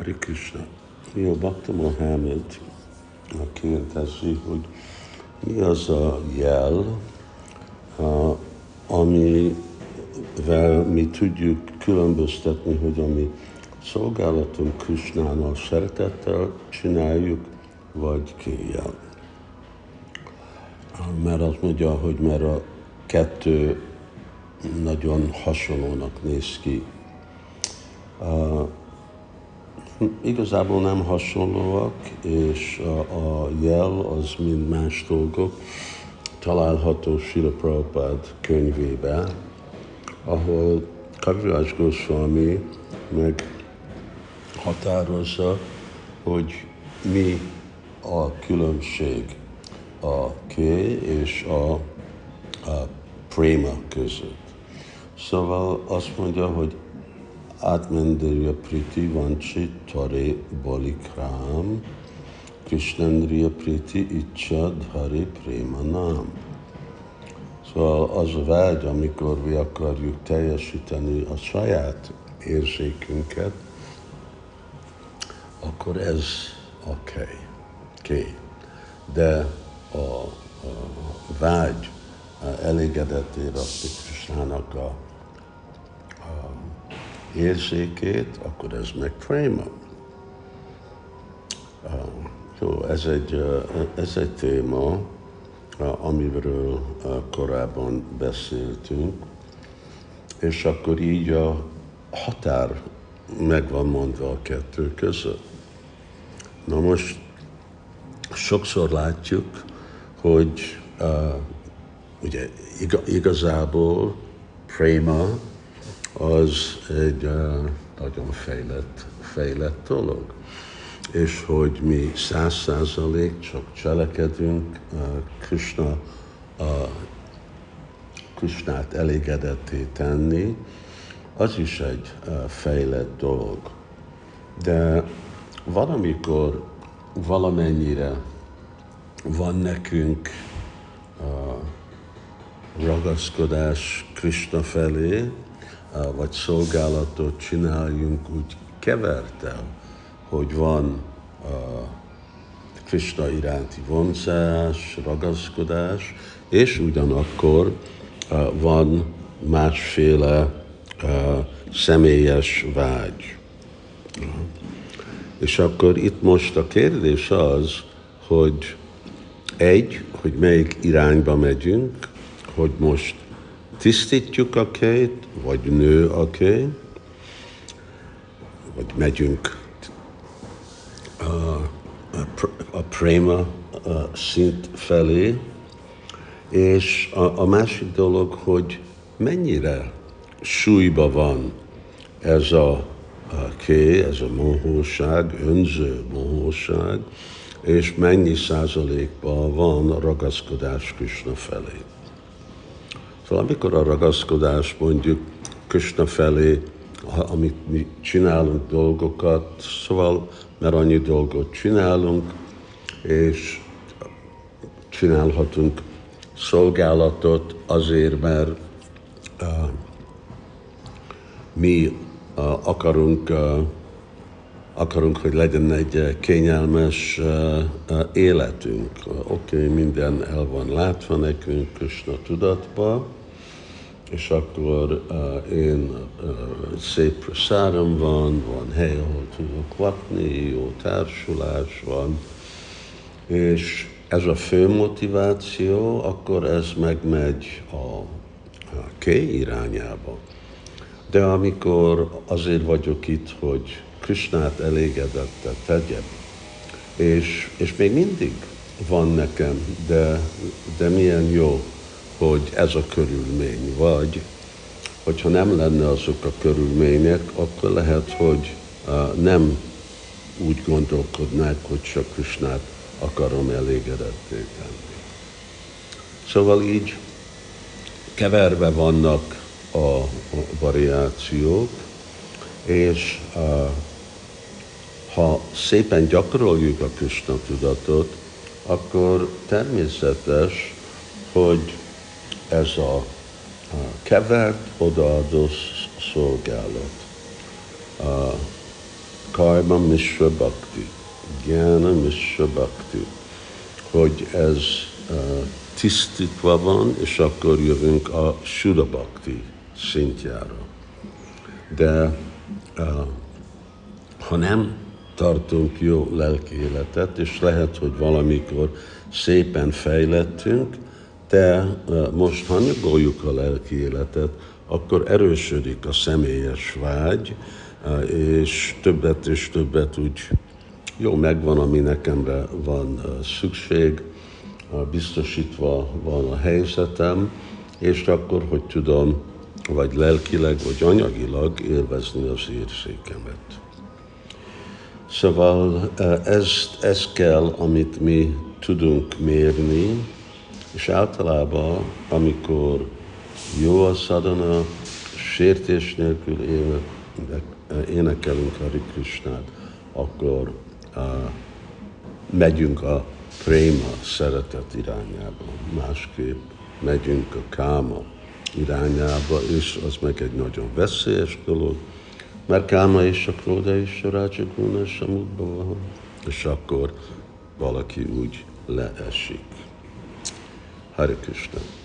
Hare Krishna. Jó, Bhakta Mohamed kérdezi, hogy mi az a jel, amivel mi tudjuk különböztetni, hogy a mi szolgálatunk Krishnánal szeretettel csináljuk, vagy kéjjel. Mert azt mondja, hogy mert a kettő nagyon hasonlónak néz ki. Igazából nem hasonlóak, és a, a jel az mind más dolgok. Található Sila Prabhupád könyvébe, ahol Kaviraj Goswami meg határozza, hogy mi a különbség a ké és a, a préma között. Szóval azt mondja, hogy Atmendriya Priti Vanchi Tare Balikram Krishnendriya Priti Ichad Hari Prema Nam. Szóval az a vágy, amikor mi akarjuk teljesíteni a saját érzékünket, akkor ez oké, okay. okay. De a, a vágy elégedetére Krisnának a, a érzékét, akkor ez meg prema. Uh, jó, ez egy, uh, ez egy téma, uh, amiről uh, korábban beszéltünk, és akkor így a határ meg van mondva a kettő között. Na most sokszor látjuk, hogy uh, ugye igazából préma az egy nagyon fejlett, fejlett dolog. És hogy mi száz százalék csak cselekedünk Krishna, uh, Krishnát elégedetté tenni, az is egy fejlett dolog. De valamikor valamennyire van nekünk ragaszkodás Krishna felé, vagy szolgálatot csináljunk úgy kevertel, hogy van Krishna iránti vonzás, ragaszkodás, és ugyanakkor van másféle személyes vágy. És akkor itt most a kérdés az, hogy egy, hogy melyik irányba megyünk, hogy most tisztítjuk a két, vagy nő a ké, vagy megyünk a, a, a préma a szint felé, és a, a másik dolog, hogy mennyire súlyba van ez a, a ké, ez a mohóság, önző mohóság, és mennyi százalékban van ragaszkodás Krishna felé. Szóval amikor a ragaszkodás mondjuk Krishna felé, amit mi csinálunk dolgokat, szóval mert annyi dolgot csinálunk, és csinálhatunk szolgálatot azért, mert uh, mi uh, akarunk, uh, akarunk, hogy legyen egy kényelmes uh, uh, életünk. Oké, okay, minden el van látva nekünk Krishna tudatba, és akkor uh, én uh, szép praszárom van, van hely, ahol tudok lakni, jó társulás van, és ez a fő motiváció, akkor ez megmegy a, a ké irányába. De amikor azért vagyok itt, hogy Krisnát elégedettet tegyem, és, és még mindig van nekem, de, de milyen jó, hogy ez a körülmény, vagy hogyha nem lenne azok a körülmények, akkor lehet, hogy nem úgy gondolkodnák, hogy csak Krisnát akarom elégedetté tenni. Szóval így keverve vannak a, variációk, és ha szépen gyakoroljuk a Krishna tudatot, akkor természetes, hogy ez a kevert, odaadó szolgálat. A karma misra bhakti, gyana misra bhakti, hogy ez tisztítva van, és akkor jövünk a Suda Bhakti szintjára. De ha nem tartunk jó lelki életet, és lehet, hogy valamikor szépen fejlettünk, de most, ha nyugoljuk a lelki életet, akkor erősödik a személyes vágy, és többet és többet úgy jó megvan, ami nekemre van szükség, biztosítva van a helyzetem, és akkor, hogy tudom, vagy lelkileg, vagy anyagilag élvezni az érzékemet. Szóval ez, ez kell, amit mi tudunk mérni, és általában, amikor jó a szadana, sértés nélkül énekelünk a Krishnát, akkor uh, megyünk a préma szeretet irányába. Másképp megyünk a káma irányába, és az meg egy nagyon veszélyes dolog, mert káma és a króda és a rácsagúna és a van, és akkor valaki úgy leesik. Hare Krishna.